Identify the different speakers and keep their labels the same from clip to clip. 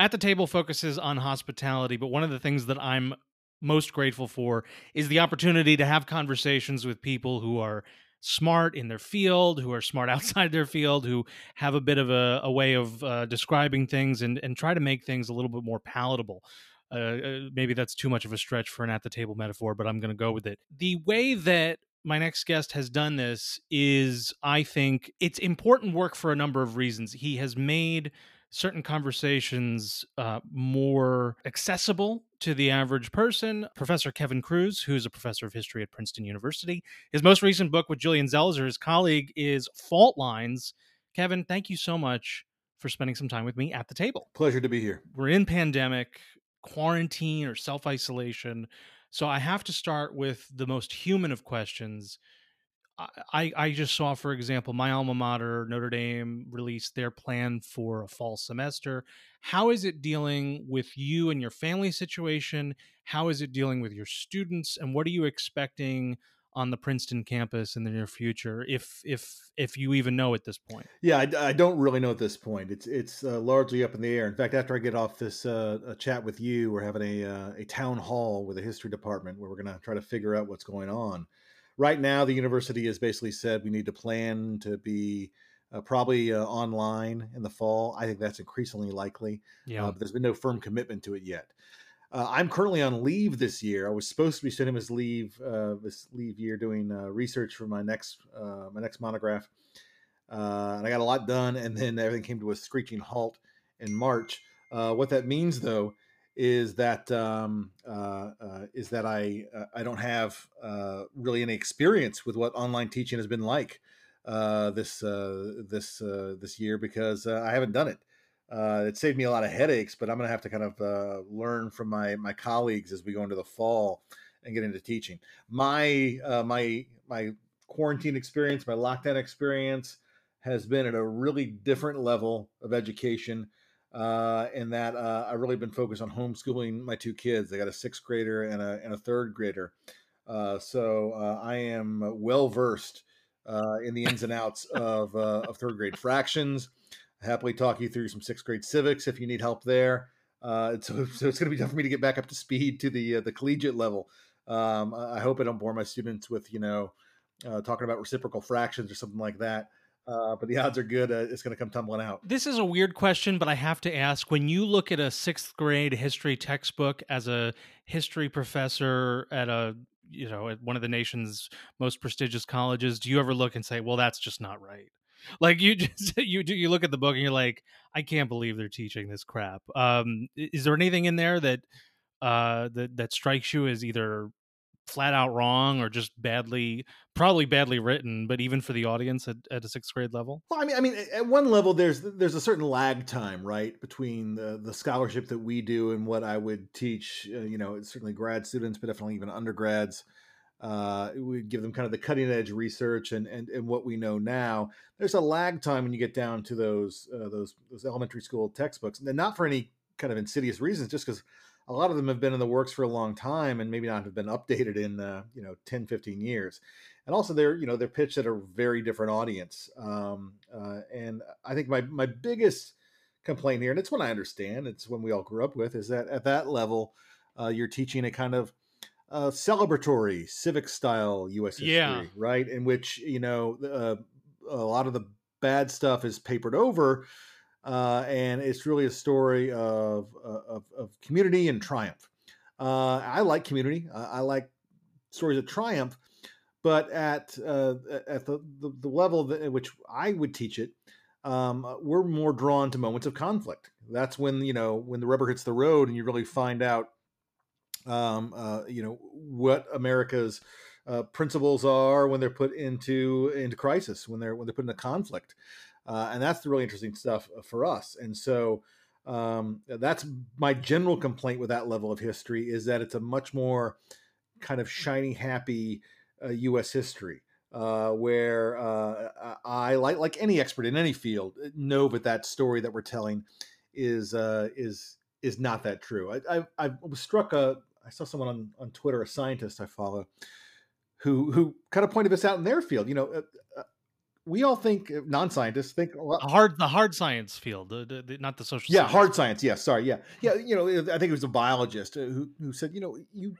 Speaker 1: At the Table focuses on hospitality, but one of the things that I'm most grateful for is the opportunity to have conversations with people who are smart in their field, who are smart outside their field, who have a bit of a, a way of uh, describing things and, and try to make things a little bit more palatable. Uh, uh maybe that's too much of a stretch for an at the table metaphor, but I'm going to go with it. The way that my next guest has done this is, I think, it's important work for a number of reasons. He has made certain conversations uh, more accessible to the average person. Professor Kevin Kruse, who's a professor of history at Princeton University, his most recent book with Julian Zelizer, his colleague, is Fault Lines. Kevin, thank you so much for spending some time with me at the table.
Speaker 2: Pleasure to be here.
Speaker 1: We're in pandemic, quarantine, or self isolation. So I have to start with the most human of questions. I, I just saw, for example, my alma mater, Notre Dame, released their plan for a fall semester. How is it dealing with you and your family situation? How is it dealing with your students? And what are you expecting on the Princeton campus in the near future, if if if you even know at this point?
Speaker 2: Yeah, I, I don't really know at this point. It's it's uh, largely up in the air. In fact, after I get off this uh, chat with you, we're having a uh, a town hall with the history department where we're going to try to figure out what's going on right now the university has basically said we need to plan to be uh, probably uh, online in the fall. I think that's increasingly likely. Yeah. Uh, but there's been no firm commitment to it yet. Uh, I'm currently on leave this year. I was supposed to be spending this leave uh, this leave year doing uh, research for my next my next monograph, and I got a lot done. And then everything came to a screeching halt in March. what that means, though, is that um, uh, uh, is that I uh, I don't have uh, really any experience with what online teaching has been like uh, this this this year because I haven't done it. it saved me a lot of headaches, but I'm going to have to kind of learn from my my colleagues as we go into the fall and get into teaching. My my my quarantine experience, my lockdown experience, has been at a really different level of education uh, in that uh, I've really been focused on homeschooling my two kids. I got a sixth grader and a, and a third grader. Uh, so uh, I am well versed uh, in the ins and outs of, uh, of third grade fractions. I happily talk you through some sixth grade civics if you need help there. so, so it's going to be tough for me to get back up to speed to the the collegiate level. Um, I hope I don't bore my students with you know talking about reciprocal fractions or something like that. Uh, but the odds are good uh, it's going to come tumbling out.
Speaker 1: This is a weird question, but I have to ask: when you look at a sixth grade history textbook as a history professor at a you know at one of the nation's most prestigious colleges, do you ever look and say, "Well, that's just not right"? Like you just you do you look at the book and you're like, "I can't believe they're teaching this crap." Um, is there anything in there that uh, that that strikes you as either flat out wrong or just badly probably badly written but even for the audience at, at a sixth grade level
Speaker 2: well i mean i mean at one level there's there's a certain lag time right between the the scholarship that we do and what i would teach uh, you know certainly grad students but definitely even undergrads uh, we give them kind of the cutting edge research and, and and what we know now. There's a lag time when you get down to those uh, those those elementary school textbooks, and not for any kind of insidious reasons, just because a lot of them have been in the works for a long time and maybe not have been updated in uh, you know 10 15 years. And also they're you know they're pitched at a very different audience. Um, uh, and i think my my biggest complaint here and it's one i understand it's one we all grew up with is that at that level uh, you're teaching a kind of uh, celebratory civic style us history yeah. right? In which you know uh, a lot of the bad stuff is papered over uh, and it's really a story of uh, of, of community and triumph. Uh, I like community. I like stories of triumph, but at uh, at the, the, the level at which I would teach it, um, we're more drawn to moments of conflict. That's when you know when the rubber hits the road and you really find out, um, uh, you know, what America's principles are when they're put into into crisis, when they're when they're put into conflict uh, and that's the really interesting stuff uh, for us. And so um, that's my general complaint with that level of history is that it's a much more kind of shiny, happy uh, U.S. history. Uh, where uh, I like like any expert in any field uh, know that that story that we're telling is is is not that true. I, I, I was struck. A, I saw someone on, on Twitter, a scientist I follow, who who kind of pointed this out in their field. You know, we all think uh, non-scientists think well,
Speaker 1: hard the hard science field, the, the, the, not the social.
Speaker 2: Yeah,
Speaker 1: science.
Speaker 2: hard science. Yeah, sorry. Yeah, yeah. You know, I think it was a biologist uh, who who said, you know, you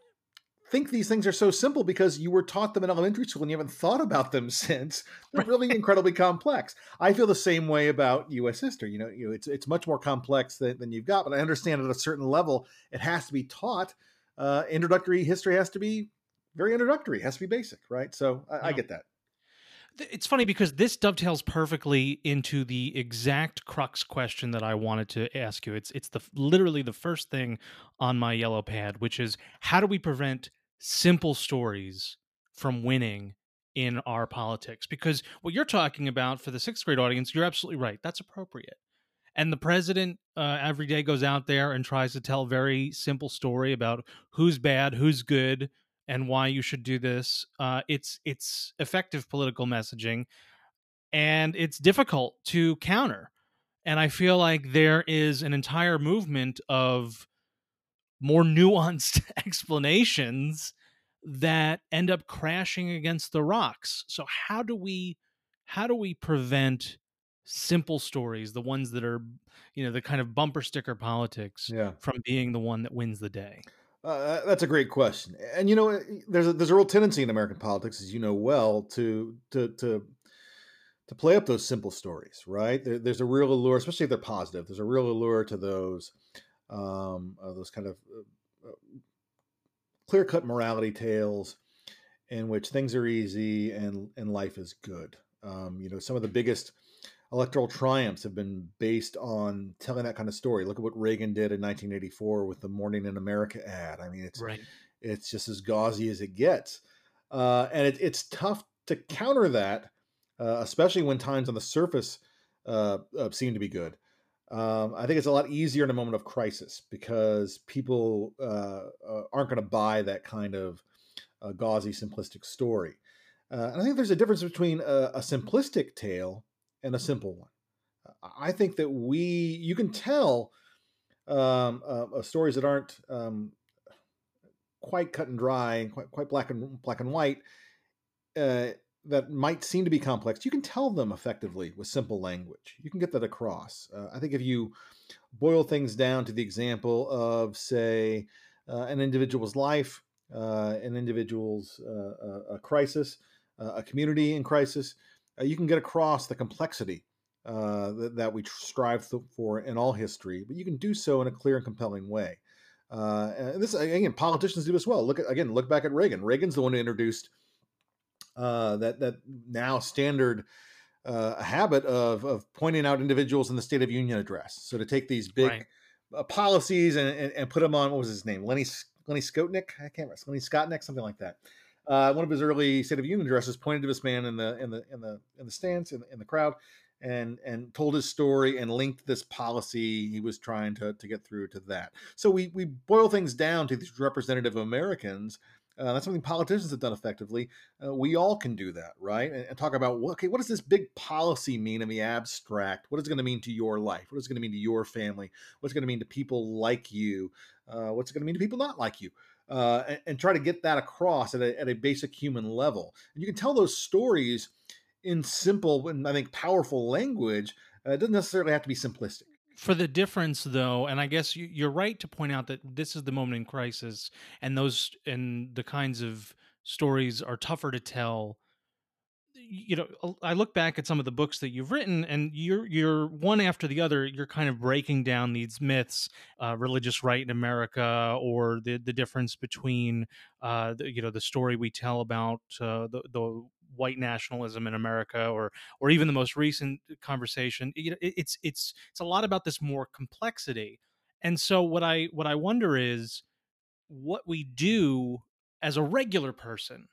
Speaker 2: think these things are so simple because you were taught them in elementary school and you haven't thought about them since. They're really incredibly complex. I feel the same way about U.S. history. You know, you know, it's it's much more complex than, than you've got, but I understand at a certain level it has to be taught. Uh, introductory history has to be very introductory, has to be basic, right? So I, yeah. I get that.
Speaker 1: It's funny because this dovetails perfectly into the exact crux question that I wanted to ask you. It's it's the literally the first thing on my yellow pad, which is how do we prevent simple stories from winning in our politics because what you're talking about for the sixth grade audience you're absolutely right that's appropriate and the president uh, every day goes out there and tries to tell a very simple story about who's bad who's good and why you should do this uh, it's it's effective political messaging and it's difficult to counter and i feel like there is an entire movement of more nuanced explanations that end up crashing against the rocks. So how do we how do we prevent simple stories, the ones that are, you know, the kind of bumper sticker politics
Speaker 2: yeah.
Speaker 1: from being the one that wins the day?
Speaker 2: Uh, that's a great question, and you know, there's a, there's a real tendency in American politics, as you know well, to to to to play up those simple stories, right? There, there's a real allure, especially if they're positive. There's a real allure to those um, uh, those kind of uh, uh clear cut morality tales in which things are easy and and life is good. Um, you know, some of the biggest electoral triumphs have been based on telling that kind of story. Look at what Reagan did in 1984 with the Morning in America ad. I mean, it's
Speaker 1: right.
Speaker 2: it's just as gauzy as it gets, uh, and it, it's tough to counter that, uh, especially when times on the surface uh, uh seem to be good. Um, I think it's a lot easier in a moment of crisis because people uh, uh, aren't going to buy that kind of uh, gauzy, simplistic story. Uh, and I think there's a difference between a, a, simplistic tale and a simple one. I think that we, you can tell um, uh, uh, stories that aren't um, quite cut and dry, quite quite black and black and white that might seem to be complex, you can tell them effectively with simple language. You can get that across. Uh, I think if you boil things down to the example of, say, uh, an individual's life, uh, an individual's uh, a crisis, uh, a community in crisis, uh, you can get across the complexity that, that, we strive for in all history, but you can do so in a clear and compelling way. and this again, politicians do as well. Look at again, look back at Reagan. Reagan's the one who introduced uh, that that now standard uh, habit of of pointing out individuals in the State of Union address. So to take these big right. uh, policies and, and, and put them on what was his name, Lenny Lenny Skutnik, I can't remember, Lenny Skutnik, something like that. Uh, one of his early State of Union addresses pointed to this man in the in the in the in the stands in, in the crowd and and told his story and linked this policy he was trying to, to get through to that. So we we boil things down to these representative Americans uh, that's something politicians have done effectively. Uh, we all can do that, right? And, and talk about okay, what does this big policy mean in the abstract? What is it going to mean to your life? What is it going to mean to your family? What's it going to mean to people like you? Uh, what's it going to mean to people not like you? Uh, and, and, try to get that across at a, at a basic human level. And you can tell those stories in simple and I think powerful language. Uh, it doesn't necessarily have to be simplistic
Speaker 1: for the difference though and i guess you're right to point out that this is the moment in crisis and those and the kinds of stories are tougher to tell you know i look back at some of the books that you've written and you're you're one after the other you're kind of breaking down these myths uh, religious right in america or the the difference between uh, the, you know the story we tell about uh, the the white nationalism in America, or or even the most recent conversation. You know, it's it's it's a lot about this more complexity. And so what I what I wonder is what we do as a regular person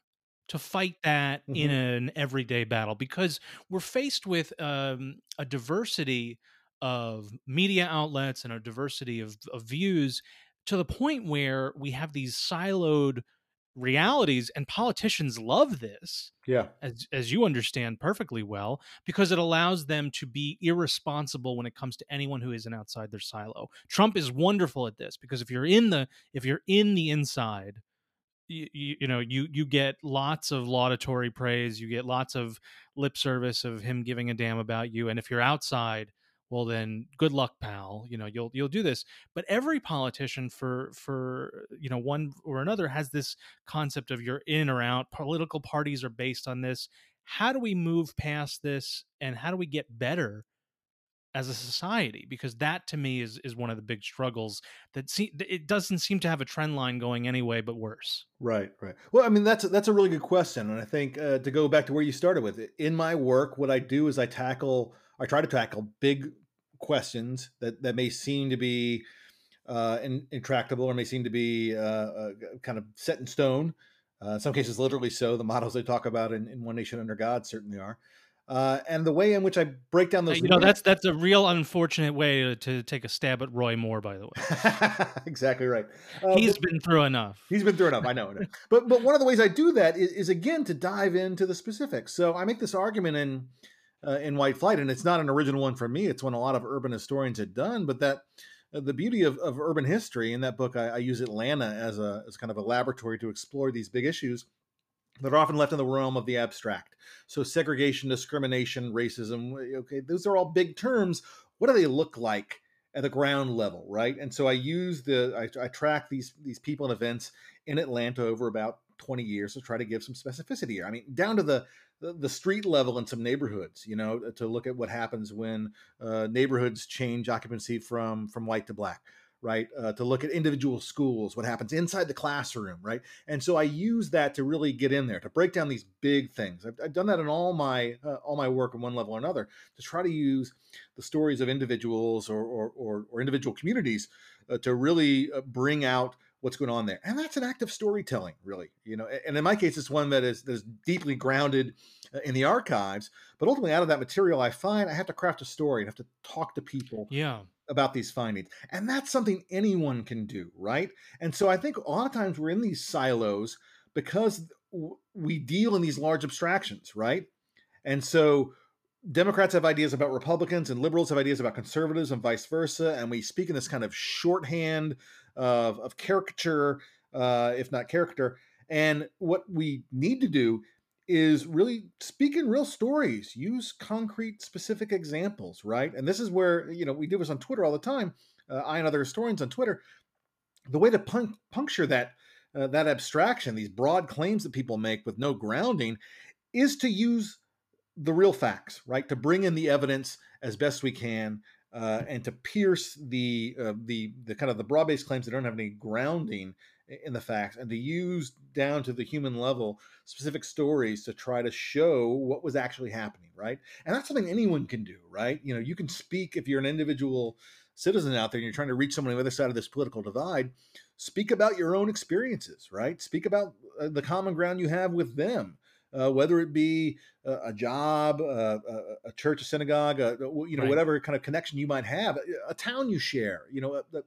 Speaker 1: to fight that mm-hmm. in an everyday battle because we're faced with um, a diversity of media outlets and a diversity of, of views to the point where we have these siloed realities and politicians love this
Speaker 2: yeah
Speaker 1: as, as you understand perfectly well because it allows them to be irresponsible when it comes to anyone who isn't outside their silo trump is wonderful at this because if you're in the if you're in the inside you, you, know you you get lots of laudatory praise you get lots of lip service of him giving a damn about you and if you're outside well then good luck pal you know you'll you'll do this. But every politician for for you know one or another has this concept of you're in or out political parties are based on this. How do we move past this and how do we get better as a society because that to me is is one of the big struggles that it doesn't seem to have a trend line going anyway but worse.
Speaker 2: Right right. Well i mean that's that's a really good question and i think uh, to go back to where you started with it in my work what i do is i tackle i try to tackle big questions that that may seem to be uh, in, intractable or may seem to be uh, uh, kind of set in stone. Uh, in some cases literally so. The models they talk about in, in one nation under god certainly are uh, and the way in which I break down those.
Speaker 1: You know, that's that's a real unfortunate way to, to take a stab at Roy Moore. By the way,
Speaker 2: exactly right.
Speaker 1: Uh, he's been through enough.
Speaker 2: He's been through enough. I know. I know. but but one of the ways I do that is, is, again to dive into the specifics. So I make this argument in uh, in White Flight, and it's not an original one for me. It's one a lot of urban historians had done. But that uh, the beauty of, of urban history in that book, I, I use Atlanta as a as kind of a laboratory to explore these big issues that are often left in the realm of the abstract. So segregation, discrimination, racism, okay, those are all big terms. What do they look like at the ground level, right? And so I use the I, I track these these people and events in Atlanta over about 20 years to try to give some specificity here. I mean, down to the the, street level in some neighborhoods, you know, to look at what happens when uh, neighborhoods change occupancy from from white to black right? Uh, to look at individual schools, what happens inside the classroom, right? And so I use that to really get in there to break down these big things. I've, I've done that in all my uh, all my work in one level or another to try to use the stories of individuals or or, or, or individual communities uh, to really uh, bring out what's going on there. And that's an act of storytelling, really. You know, and in my case, it's one that is that is deeply grounded uh, in the archives. But ultimately, out of that material, I find I have to craft a story and have to talk to people.
Speaker 1: Yeah
Speaker 2: about these findings. And that's something anyone can do, right? And so I think a lot of times we're in these silos because we deal in these large abstractions, right? And so Democrats have ideas about Republicans and liberals have ideas about conservatives and vice versa. And we speak in this kind of shorthand of, of caricature, uh, if not character. And what we need to do is really speaking real stories use concrete specific examples right? And this is where you know we do this on twitter all the time uh, i and other historians on twitter. The way to pun- puncture that uh, that abstraction these broad claims that people make with no grounding is to use the real facts right? To bring in the evidence as best we can uh, and to pierce the uh, the the kind of the broad-based claims that don't have any grounding in the facts and to use down to the human level specific stories to try to show what was actually happening right? And that's something anyone can do right? You know you can speak if you're an individual citizen out there and you're trying to reach someone on the other side of this political divide speak about your own experiences right? Speak about uh, the common ground you have with them uh, whether it be a, a job, uh, a, a, church, a synagogue, uh, you know, right. whatever kind of connection you might have, a, a town you share, you know, a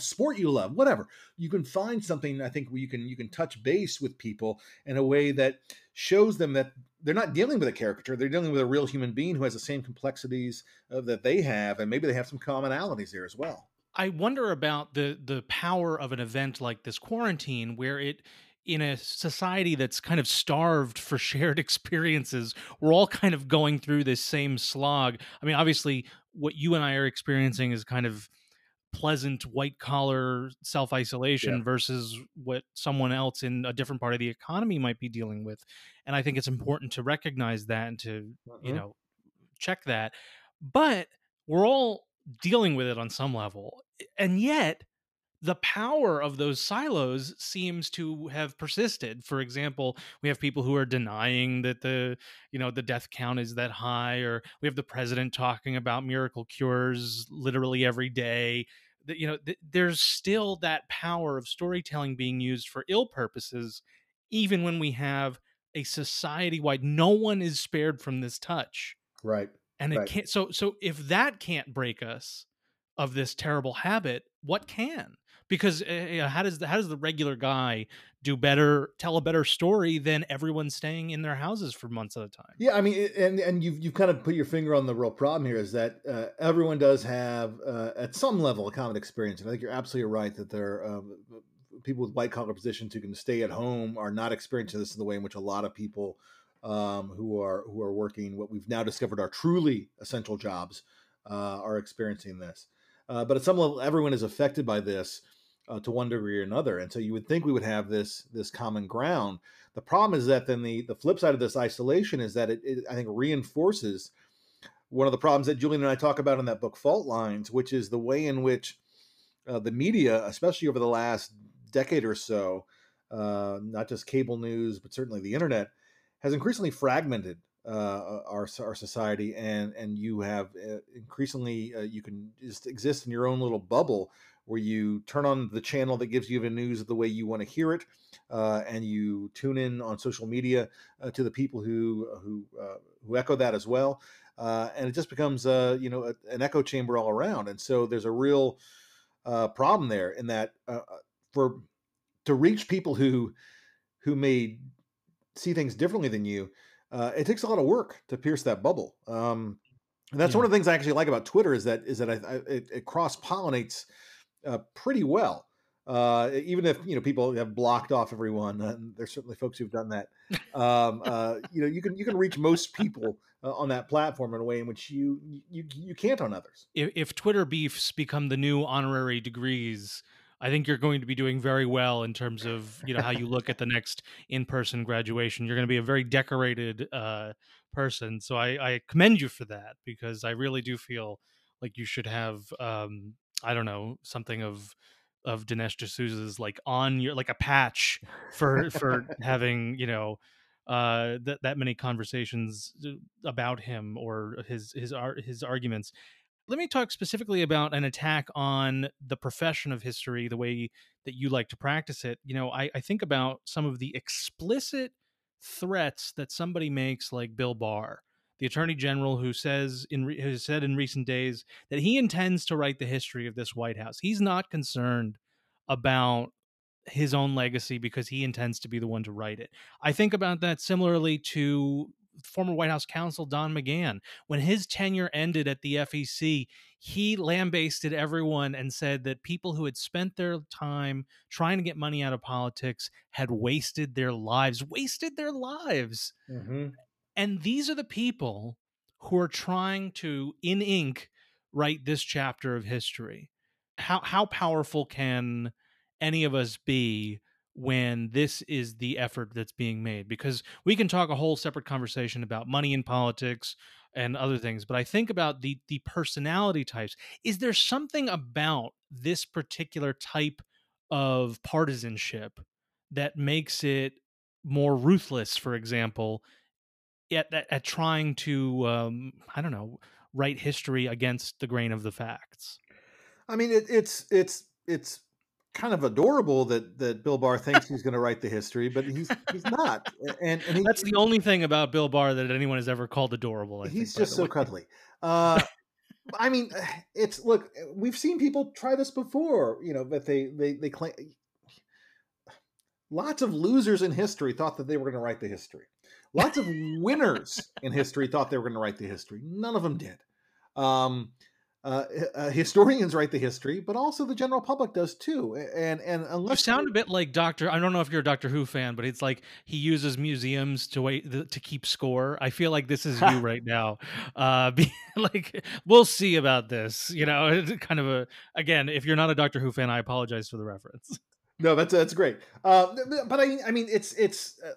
Speaker 2: sport you love, whatever. You can find something I think where you can you can touch base with people in a way that shows them that they're not dealing with a caricature; they're dealing with a real human being who has the same complexities uh, that they have, and maybe they have some commonalities there as well.
Speaker 1: I wonder about the the power of an event like this quarantine, where it in a society that's kind of starved for shared experiences, we're all kind of going through this same slog. I mean, obviously, what you and I are experiencing is kind of pleasant white collar self isolation yeah. versus what someone else in a different part of the economy might be dealing with. And I think it's important to recognize that and to, you mm-hmm. know, check that. But we're all dealing with it on some level. And yet, the power of those silos seems to have persisted. For example we have people who are denying that the you know the death count is that high or we have the president talking about miracle cures literally every day. That you know th- there's still that power of storytelling being used for ill purposes even when we have a society wide no one is spared from this touch.
Speaker 2: Right
Speaker 1: and it
Speaker 2: right.
Speaker 1: can't so so if that can't break us of this terrible habit what can because uh, how does the, how does the regular guy do better tell a better story than everyone staying in their houses for months at a time
Speaker 2: yeah i mean and and you've you've kind of put your finger on the real problem here is that uh, everyone does have uh, at some level a common experience and i think you're absolutely right that there um, people with white collar positions who can stay at home are not experiencing this in the way in which a lot of people um, who are who are working what we've now discovered are truly essential jobs uh, are experiencing this. Uh, but at some level, everyone is affected by this uh, to one degree or another, and so you would think we would have this this common ground. The problem is that then the the flip side of this isolation is that it, it I think reinforces one of the problems that Julian and I talk about in that book, Fault Lines, which is the way in which uh, the media, especially over the last decade or so, uh, not just cable news, but certainly the internet, has increasingly fragmented uh, our our society, and and you have uh, increasingly uh, you can just exist in your own little bubble where you turn on the channel that gives you the news the way you want to hear it, uh, and you tune in on social media to the people who who who echo that as well, and it just becomes you know a, an echo chamber all around, and so there's a real uh, problem there in that uh, uh, for to reach people who who may see things differently than you, uh, it takes a lot of work to pierce that bubble. Um, and that's yeah. one of the things I actually like about Twitter is that is that I, I, it, it cross pollinates uh, pretty well. Uh, even if you know people have blocked off everyone, and there's certainly folks who've done that. Um, uh, you know, you can you can reach most people uh, on that platform in a way in which you you you can't on others.
Speaker 1: If, if Twitter beefs become the new honorary degrees, I think you're going to be doing very well in terms of you know how you look at the next in-person graduation. You're going to be a very decorated uh, person, so I, I commend you for that because I really do feel like you should have um, I don't know something of of Dinesh D'Souza's like on your like a patch for for having you know uh that that many conversations about him or his his art his arguments. Let me talk specifically about an attack on the profession of history the way that you like to practice it. You know i, I think about some of the explicit threats that somebody makes like bill barr the attorney general who says in re- has said in recent days that he intends to write the history of this white house he's not concerned about his own legacy because he intends to be the one to write it. I think about that similarly to former White House counsel Don McGahn. When his tenure ended at the FEC, he lambasted everyone and said that people who had spent their time trying to get money out of politics had wasted their lives, wasted their lives. Mm-hmm. And these are the people who are trying to, in ink, write this chapter of history. How how powerful can any of us be when this is the effort that's being made because we can talk a whole separate conversation about money in politics and other things but i think about the the personality types is there something about this particular type of partisanship that makes it more ruthless for example at, at, at trying to um, i don't know write history against the grain of the facts
Speaker 2: i mean it, it's it's it's kind of adorable that that Bill Barr thinks he's going to write the history, but he's he's not. And, and he,
Speaker 1: that's the only thing about Bill Barr that anyone has ever called adorable. I
Speaker 2: he's
Speaker 1: think,
Speaker 2: just so cuddly. Uh, I mean, it's look. We've seen people try this before. You know that they they they claim. Lots of losers in history thought that they were going to write the history. Lots of winners in history thought they were going to write the history. None of them did. Um, uh, uh, historians write the history, but also the general public does too. And and unless
Speaker 1: you sound a bit like Doctor, I don't know if you're a Doctor Who fan, but it's like he uses museums to wait to keep score. I feel like this is you right now. Uh, be, like we'll see about this. You know, it's kind of a again. If you're not a Doctor Who fan, I apologize for the reference.
Speaker 2: No, that's that's great. Uh, but I I mean it's it's. Uh,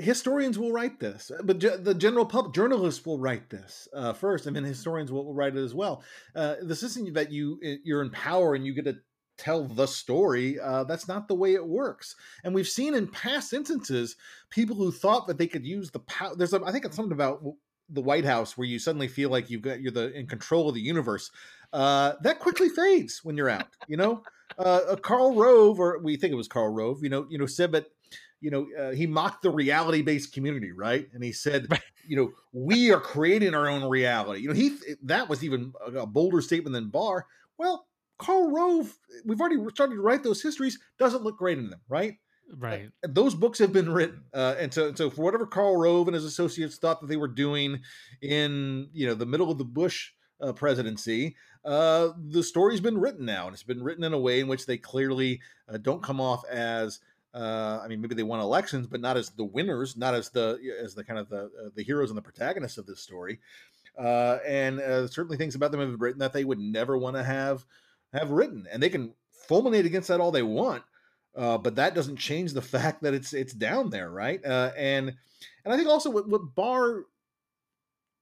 Speaker 2: historians will write this, uh, but the general public journalists will write this uh, first, and then historians will, write it as well. Uh, this isn't that you you're in power and you get to tell the story. Uh, that's not the way it works. And we've seen in past instances people who thought that they could use the power. There's a, I think it's something about the White House where you suddenly feel like you've got you're the in control of the universe. Uh, that quickly fades when you're out. You know, uh, Karl Rove, or we think it was Karl Rove. You know, you know, said that you know, uh, he mocked the reality based community, right? And he said, you know, we are creating our own reality. You know, he that was even a bolder statement than Barr. Well, Karl Rove, we've already started to write those histories. Doesn't look great in them, right?
Speaker 1: Right.
Speaker 2: Uh, those books have been written, uh, and so so for whatever Karl Rove and his associates thought that they were doing in you know the middle of the Bush uh, presidency, uh, the story's been written now, and it's been written in a way in which they clearly uh, don't come off as. Uh, I mean, maybe they won elections, but not as the winners, not as the as the kind of the uh, the heroes and the protagonists of this story. Uh, and uh, certainly things about them have been written that they would never want to have have written, and they can fulminate against that all they want. Uh, but that doesn't change the fact that it's it's down there, right? Uh, and and I think also what, what Barr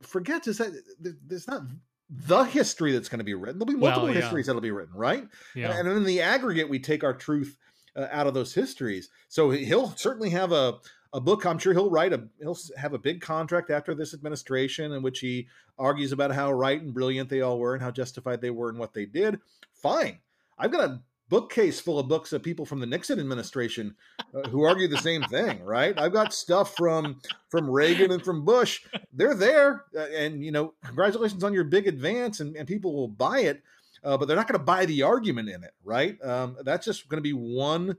Speaker 2: forgets is that there's not the history that's going to be written. There'll be multiple well, yeah. histories that'll be written, right? Yeah. And in the aggregate, we take our truth uh, out of those histories. So he'll certainly have a a book. I'm sure he'll write a he'll have a big contract after this administration in which he argues about how right and brilliant they all were and how justified they were in what they did. Fine. I've got a bookcase full of books of people from the Nixon administration uh, who argue the same thing, right? I've got stuff from from Reagan and from Bush. They're there, uh, and you know, congratulations on your big advance, and, and people will buy it, uh, but they're not going to buy the argument in it, right? Um, that's just going to be one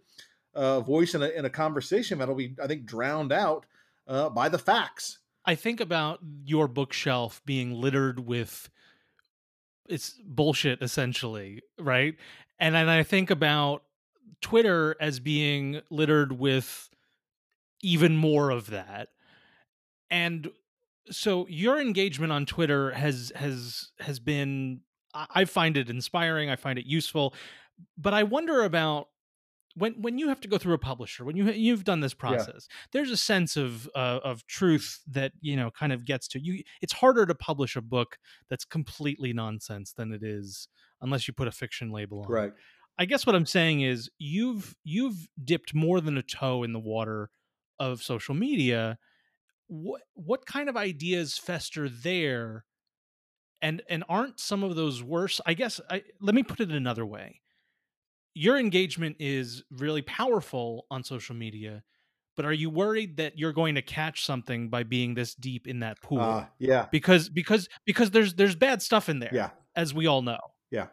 Speaker 2: uh, voice in a, in a conversation that'll be, I think, drowned out uh, by the facts.
Speaker 1: I think about your bookshelf being littered with it's bullshit essentially, right? And then I think about Twitter as being littered with even more of that. And so your engagement on Twitter has has has been I find it inspiring, I find it useful, but I wonder about when when you have to go through a publisher when you you've done this process yeah. there's a sense of uh, of truth that you know kind of gets to you it's harder to publish a book that's completely nonsense than it is unless you put a fiction label on
Speaker 2: right.
Speaker 1: I guess what i'm saying is you've you've dipped more than a toe in the water of social media. What what kind of ideas fester there and and aren't some of those worse i guess I, let me put it another way. Your engagement is really powerful on social media but are you worried that you're going to catch something by being this deep in that pool? Uh,
Speaker 2: yeah.
Speaker 1: Because because because there's there's bad stuff in there
Speaker 2: yeah.
Speaker 1: as we all know.
Speaker 2: Yeah.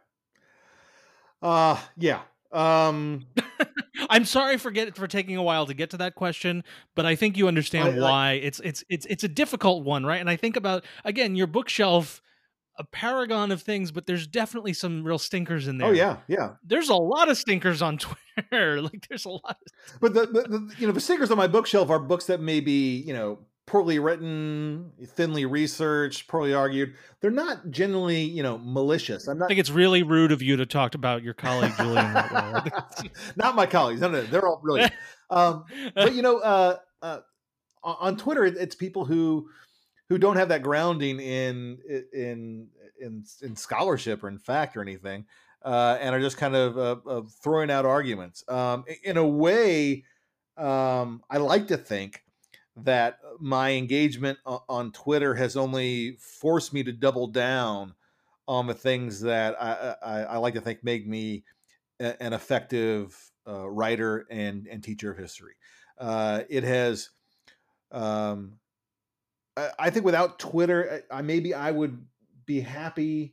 Speaker 2: Uh yeah um
Speaker 1: i'm sorry for get for taking a while to get to that question but i think you understand I, why I, it's it's it's it's a difficult one right? And i think about again your bookshelf a paragon of things, but there's definitely some real stinkers in oh, there.
Speaker 2: Oh yeah, yeah.
Speaker 1: There's a lot of stinkers on Twitter. like there's a lot.
Speaker 2: Of... But the, the, the, you know the stinkers on my bookshelf are books that may be you know poorly written, thinly researched, poorly argued. They're not generally you know malicious. I'm not.
Speaker 1: I think it's really rude of you to talk about your colleague Julian
Speaker 2: not my colleagues. No, no, they're all brilliant. um, but you know, uh, uh, on Twitter, it's people who who don't have that grounding in in in in scholarship or in fact or anything, uh, and are just kind of uh, uh, throwing out arguments. Um, in a way, um, I like to think that my engagement on Twitter has only forced me to double down on the things that I, I, I like to think make me an effective uh, writer and and teacher of history. Uh, it has um, I think without Twitter, I, maybe I would be happy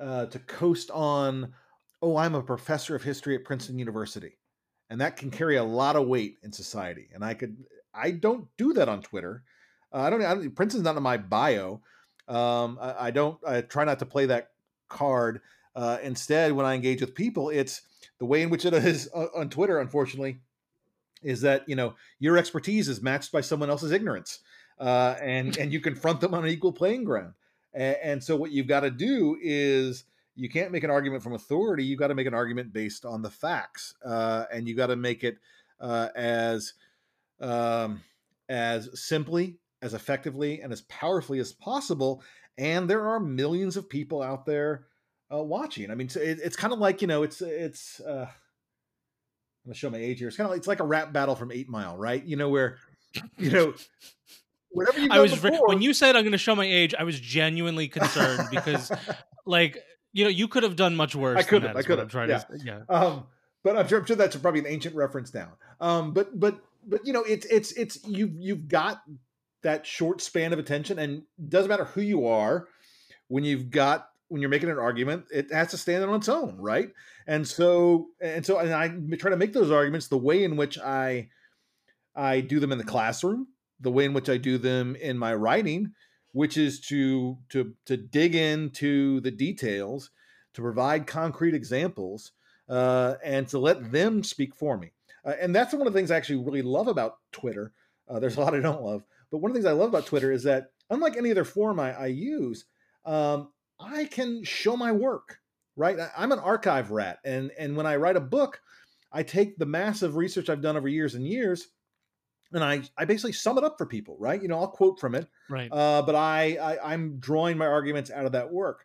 Speaker 2: uh, to coast on. Oh, I'm a professor of history at Princeton University, and that can carry a lot of weight in society. And I could, I don't do that on Twitter. Uh, I, don't, I don't. Princeton's not in my bio. Um, I, I, don't. I try not to play that card. Uh, instead, when I engage with people, it's the way in which it is on Twitter. Unfortunately, is that you know your expertise is matched by someone else's ignorance uh, and and you confront them on an equal playing ground. And, and so what you've got to do is you can't make an argument from authority. You've got to make an argument based on the facts, uh, and you got to make it uh, as um, as simply, as effectively, and as powerfully as possible. And there are millions of people out there uh, watching. I mean, it, it's kind of like you know, it's it's. Uh, I'm gonna show my age here. It's kind of like, it's like a rap battle from Eight Mile, right? You know where, you know,
Speaker 1: whatever you I was before, when you said I'm going to show my age, I was genuinely concerned because, like, you know, you could have done much worse.
Speaker 2: I could have. I could have. Yeah. To, yeah. Um, but I'm sure, I'm sure that's probably an ancient reference now. Um, but but but you know, it's it's it's you you've got that short span of attention, and doesn't matter who you are when you've got when you're making an argument, it has to stand on its own, right? And so and so, and I try to make those arguments the way in which I I do them in the classroom the way in which I do them in my writing which is to to to dig into the details, to provide concrete examples, uh, and to let them speak for me. Uh, and that's one of the things I actually really love about Twitter. Uh, there's a lot I don't love, but one of the things I love about Twitter is that unlike any other form I, I use, um, I can show my work. Right, I'm an archive rat, and and when I write a book, I take the massive research I've done over years and years, and I I basically sum it up for people. Right, you know, I'll quote from it.
Speaker 1: Right.
Speaker 2: Uh, but I, I I'm drawing my arguments out of that work.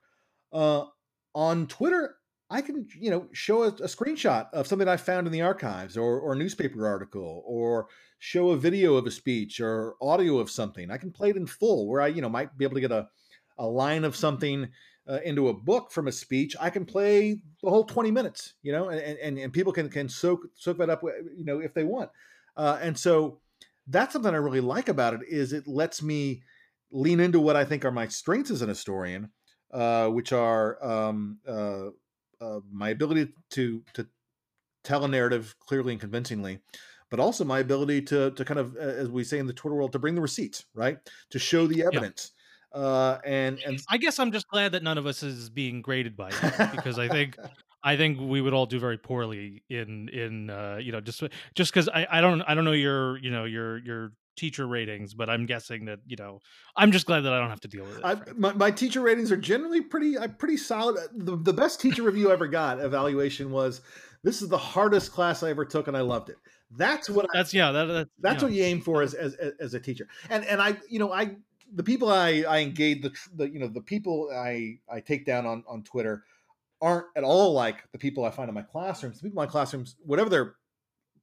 Speaker 2: Uh, on Twitter, I can, you know, show a, a, screenshot of something I found in the archives or, or a newspaper article or show a video of a speech or audio of something. I can play it in full where I, you know, might be able to get a, a line of something uh, into a book from a speech. I can play the whole 20 minutes, you know, and, and, and people can, can soak, soak that up, you know, if they want. Uh, and so that's something I really like about it is it lets me lean into what I think are my strengths as an historian, uh, which are, um, uh, uh, my ability to to tell a narrative clearly and convincingly, but also my ability to to kind of, as we say in the Twitter world, to bring the receipts, right? To show the evidence. Yeah. Uh, and and
Speaker 1: I guess I'm just glad that none of us is being graded by it because I think I think we would all do very poorly in in uh, you know just just because I, I don't I don't know your you know your your teacher ratings, but I'm guessing that you know I'm just glad that I don't have to deal with it.
Speaker 2: I, my, my teacher ratings are generally pretty uh, pretty solid. Uh, the, the best teacher review I ever got evaluation was this is the hardest class I ever took and I loved it. That's what
Speaker 1: that's I, yeah that, that's,
Speaker 2: that's what you aim for as, as as a teacher. And and I you know I the people I I engage the, the you know the people I I take down on on Twitter aren't at all like the people I find in my classrooms. The people in my classrooms, whatever their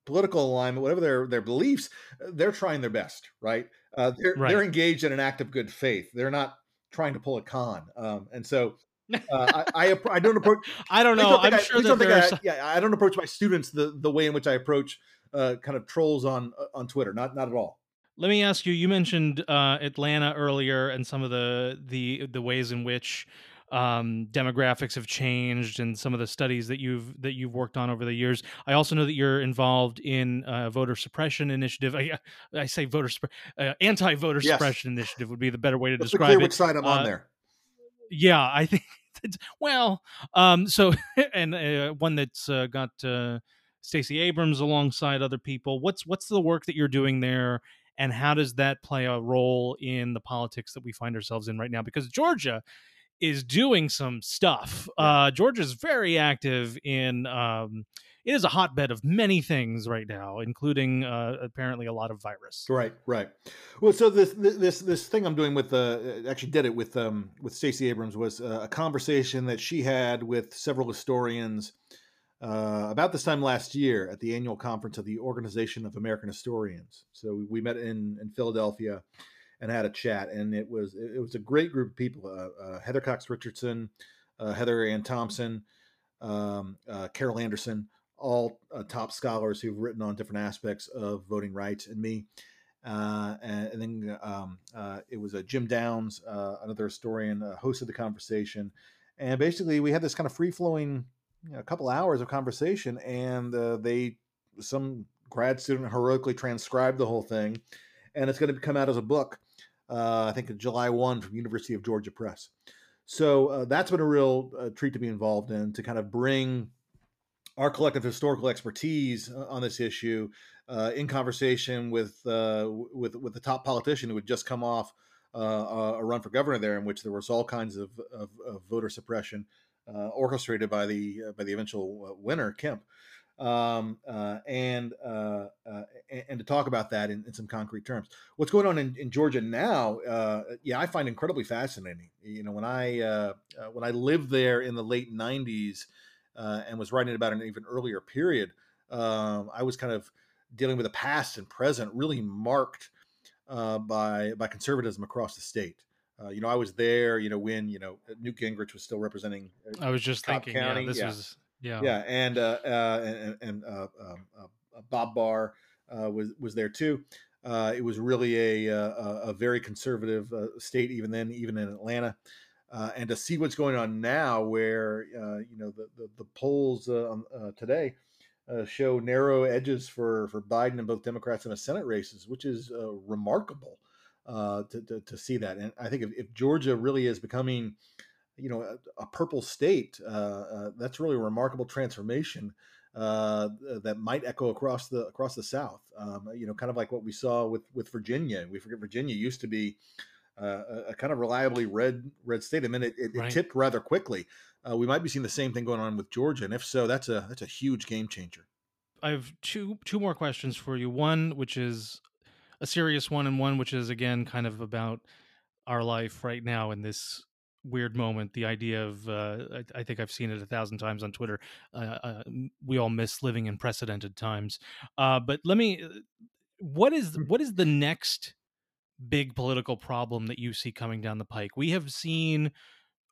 Speaker 2: political alignment, whatever their their beliefs, uh, they're trying their best, right? Uh, they're right. they're engaged in an act of good faith. They're not trying to pull a con, um, and so. Uh, I, I, I don't approach.
Speaker 1: I don't know. I, sure that.
Speaker 2: I, yeah, I don't approach my students the, the way in which I approach uh, kind of trolls on uh, on Twitter. Not not at all.
Speaker 1: Let me ask you. You mentioned uh, Atlanta earlier, and some of the the the ways in which um, demographics have changed and some of the studies that you've that you've worked on over the years. I also know that you're involved in a voter suppression initiative. I, I say voter uh, anti-voter yes. suppression initiative would be the better way to
Speaker 2: Let's
Speaker 1: describe clear it.
Speaker 2: Which side I'm uh, on there?
Speaker 1: Yeah, I think. well, um, so and uh, one that's uh, got uh, Stacey Abrams alongside other people. What's what's the work that you're doing there? and how does that play a role in the politics that we find ourselves in right now because Georgia is doing some stuff. Uh, Georgia's very active in. Um, it is a hotbed of many things right now, including uh, apparently a lot of virus.
Speaker 2: Right, right. Well, so this this this thing I'm doing with uh, actually did it with um, with Stacey Abrams was uh, a conversation that she had with several historians uh, about this time last year at the annual conference of the Organization of American Historians. So we met in in Philadelphia and had a chat, and it was it was a great group of people. Uh, uh, Heather Cox Richardson, uh, Heather Ann Thompson, um, uh, Carol Anderson, all uh, top scholars who've written on different aspects of voting rights, and me. Uh, and, and, then um, it was a Jim Downs, another historian, hosted the conversation, and basically we had this kind of free flowing, you know, a couple hours of conversation, and they some grad student heroically transcribed the whole thing and it's going to come out as a book uh, I think July 1 from University of Georgia Press. So uh, that's been a real uh, treat to be involved in to kind of bring our collective historical expertise uh, on this issue uh, in conversation with uh, with with the top politician who had just come off a run for governor there, in which there was all kinds of, of, of voter suppression orchestrated by the by the eventual winner Kemp um, uh, and, uh, uh, and to talk about that in, in, some concrete terms. What's going on in, in Georgia now? Uh, yeah, I find incredibly fascinating. You know, when I uh, uh, when I lived there in the late '90s and was writing about an even earlier period, um, I was kind of dealing with a past and present really marked by by conservatism across the state. you know, I was there. You know, when you know Newt Gingrich was still representing.
Speaker 1: I was just Cobb thinking, County. yeah, this yeah. was yeah,
Speaker 2: yeah, and uh, uh, and, and uh, um, uh, Bob Barr uh, was was there too. Uh, it was really a a, a very conservative state even then, even in Atlanta. and to see what's going on now, where you know the the, the polls today show narrow edges for for Biden and both Democrats in the Senate races, which is remarkable. uh, to, to, to see that. And I think if, if Georgia really is becoming, you know, a, a purple state, uh, uh, that's really a remarkable transformation uh, that might echo across the across the South. Um, you know, kind of like what we saw with with Virginia. We forget Virginia used to be uh, a, kind of reliably red red state. I mean, it, it, right. it tipped rather quickly. Uh, we might be seeing the same thing going on with Georgia, and if so, that's a that's a huge game changer.
Speaker 1: I have two two more questions for you. One, which is a serious one, and one which is again kind of about our life right now in this weird moment the idea of uh, I, I, think i've seen it a thousand times on twitter uh, uh, we all miss living in precedented times uh, but let me uh, what is what is the next big political problem that you see coming down the pike we have seen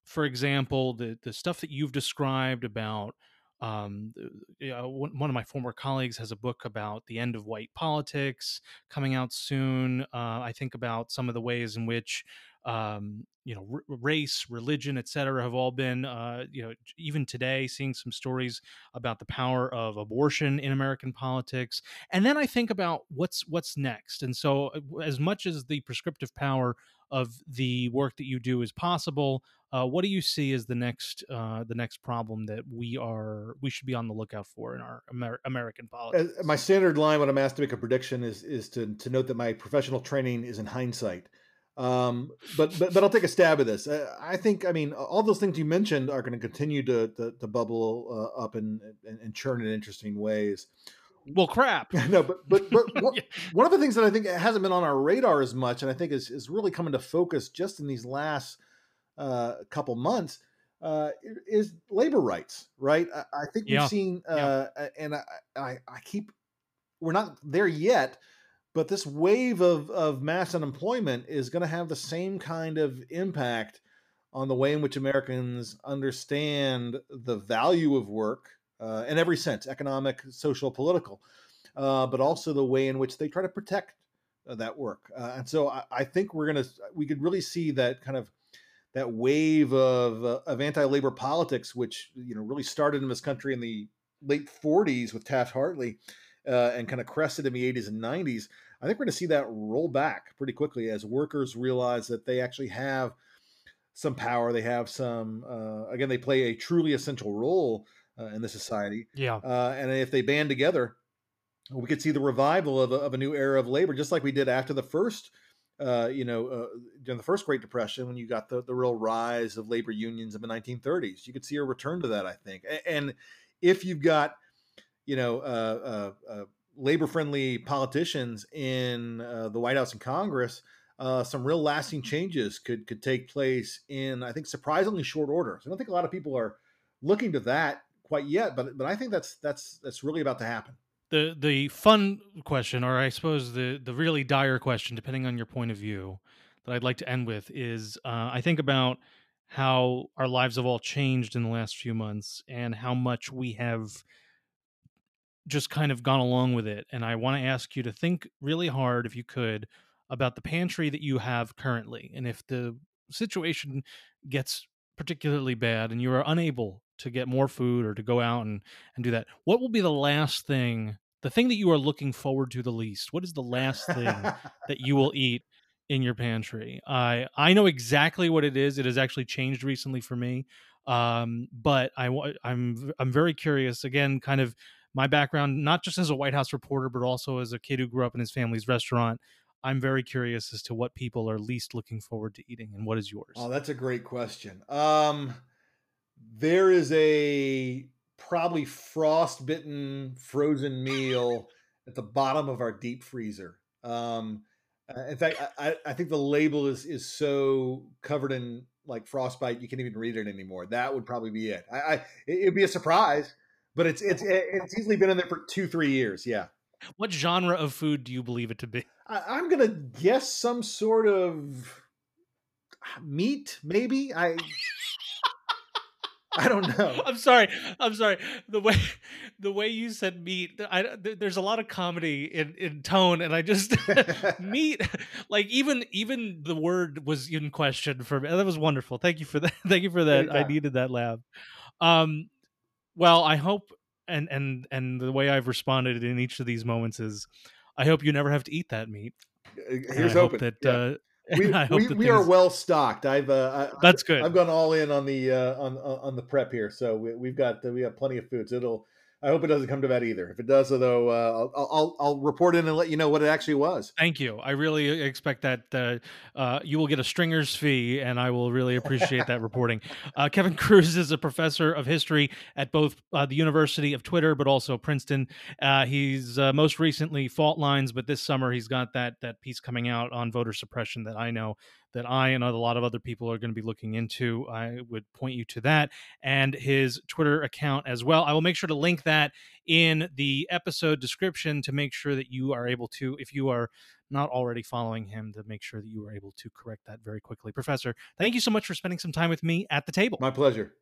Speaker 1: for example the the stuff that you've described about um, one of my former colleagues has a book about the end of white politics coming out soon. Uh, I think about some of the ways in which um, you know, r- race, religion, et cetera, have all been, uh, you know, even today, seeing some stories about the power of abortion in American politics. And then I think about what's what's next. And so, uh, as much as the prescriptive power of the work that you do is possible, uh, what do you see as the next uh, the next problem that we are we should be on the lookout for in our Amer- American politics?
Speaker 2: my standard line when I'm asked to make a prediction is is to to note that my professional training is in hindsight. Um, but, but but I'll take a stab at this. I, I think I mean all those things you mentioned are going to continue to to bubble uh, up and, and, and churn in interesting ways.
Speaker 1: Well, crap.
Speaker 2: no, but but, but one, one of the things that I think hasn't been on our radar as much, and I think is is really coming to focus just in these last uh, couple months, uh, is labor rights. Right? I, I think we've seen, uh, yeah. and I, I I keep we're not there yet but this wave of, of mass unemployment is going to have the same kind of impact on the way in which Americans understand the value of work uh, in every sense economic, social, political, uh, but also the way in which they try to protect uh, that work. Uh, and so I, I think we're going to, we could really see that kind of that wave of, uh, of anti-labor politics, which, you know, really started in this country in the late 40s with Taft Hartley uh, and kind of crested in the 80s and 90s. I think we're going to see that roll back pretty quickly as workers realize that they actually have some power. They have some, uh, again, they play a truly essential role uh, in the society.
Speaker 1: Yeah.
Speaker 2: Uh, and if they band together, we could see the revival of a, of a new era of labor, just like we did after the first, uh, you know, uh, during the first Great Depression, when you got the, the real rise of labor unions in the 1930s. You could see a return to that, I think. And if you've got, you know, uh, labor friendly politicians in uh, the White House and Congress, uh, some real lasting changes could could take place in I think surprisingly short order. So I don't think a lot of people are looking to that quite yet, but but I think that's that's that's really about to happen.
Speaker 1: The the fun question, or I suppose the the really dire question, depending on your point of view, that I'd like to end with is uh, I think about how our lives have all changed in the last few months and how much we have just kind of gone along with it. And I want to ask you to think really hard, if you could, about the pantry that you have currently. And if the situation gets particularly bad and you are unable to get more food or to go out and, and do that, what will be the last thing, the thing that you are looking forward to the least? What is the last thing that you will eat in your pantry? I I know exactly what it is. It has actually changed recently for me. Um, but I I'm I'm very curious again, kind of my background, not just as a White House reporter, but also as a kid who grew up in his family's restaurant, I'm very curious as to what people are least looking forward to eating and what is yours.
Speaker 2: Oh, that's a great question. Um, there is a probably frostbitten frozen meal at the bottom of our deep freezer. Um, uh, in fact, I, I think the label is is so covered in like frostbite you can't even read it anymore. That would probably be it. I, I it'd be a surprise but it's it's it's easily been in there for two three years. Yeah.
Speaker 1: What genre of food do you believe it to be?
Speaker 2: I, am gonna guess some sort of meat, maybe. I I don't know.
Speaker 1: I'm sorry. I'm sorry. The way the way you said meat, I, there's a lot of comedy in, in tone, and I just meat. Like even even the word was in question for me. That was wonderful. Thank you for that. Thank you for that. I needed that laugh. Um, well, I hope and and and the way I've responded in each of these moments is I hope you never have to eat that meat.
Speaker 2: Here's hoping
Speaker 1: that yeah. uh,
Speaker 2: we we, we are well stocked. I've uh,
Speaker 1: I, that's good.
Speaker 2: I've gone all in on the uh, on on the prep here, so we, have got we have plenty of foods. It'll I hope it doesn't come to that either. If it does, though, uh, I'll, I'll, I'll report in and let you know what it actually was.
Speaker 1: Thank you. I really expect that uh, uh, you will get a stringer's fee, and I will really appreciate that reporting. Uh, Kevin Kruse is a professor of history at both uh, the University of Twitter, but also Princeton. Uh, he's most recently Fault Lines, but this summer he's got that that piece coming out on voter suppression that I know that I and a lot of other people are going to be looking into. I would point you to that and his Twitter account as well. I will make sure to link that in the episode description to make sure that you are able to, if you are not already following him, to make sure that you are able to correct that very quickly. Professor, thank you so much for spending some time with me at the table.
Speaker 2: My pleasure.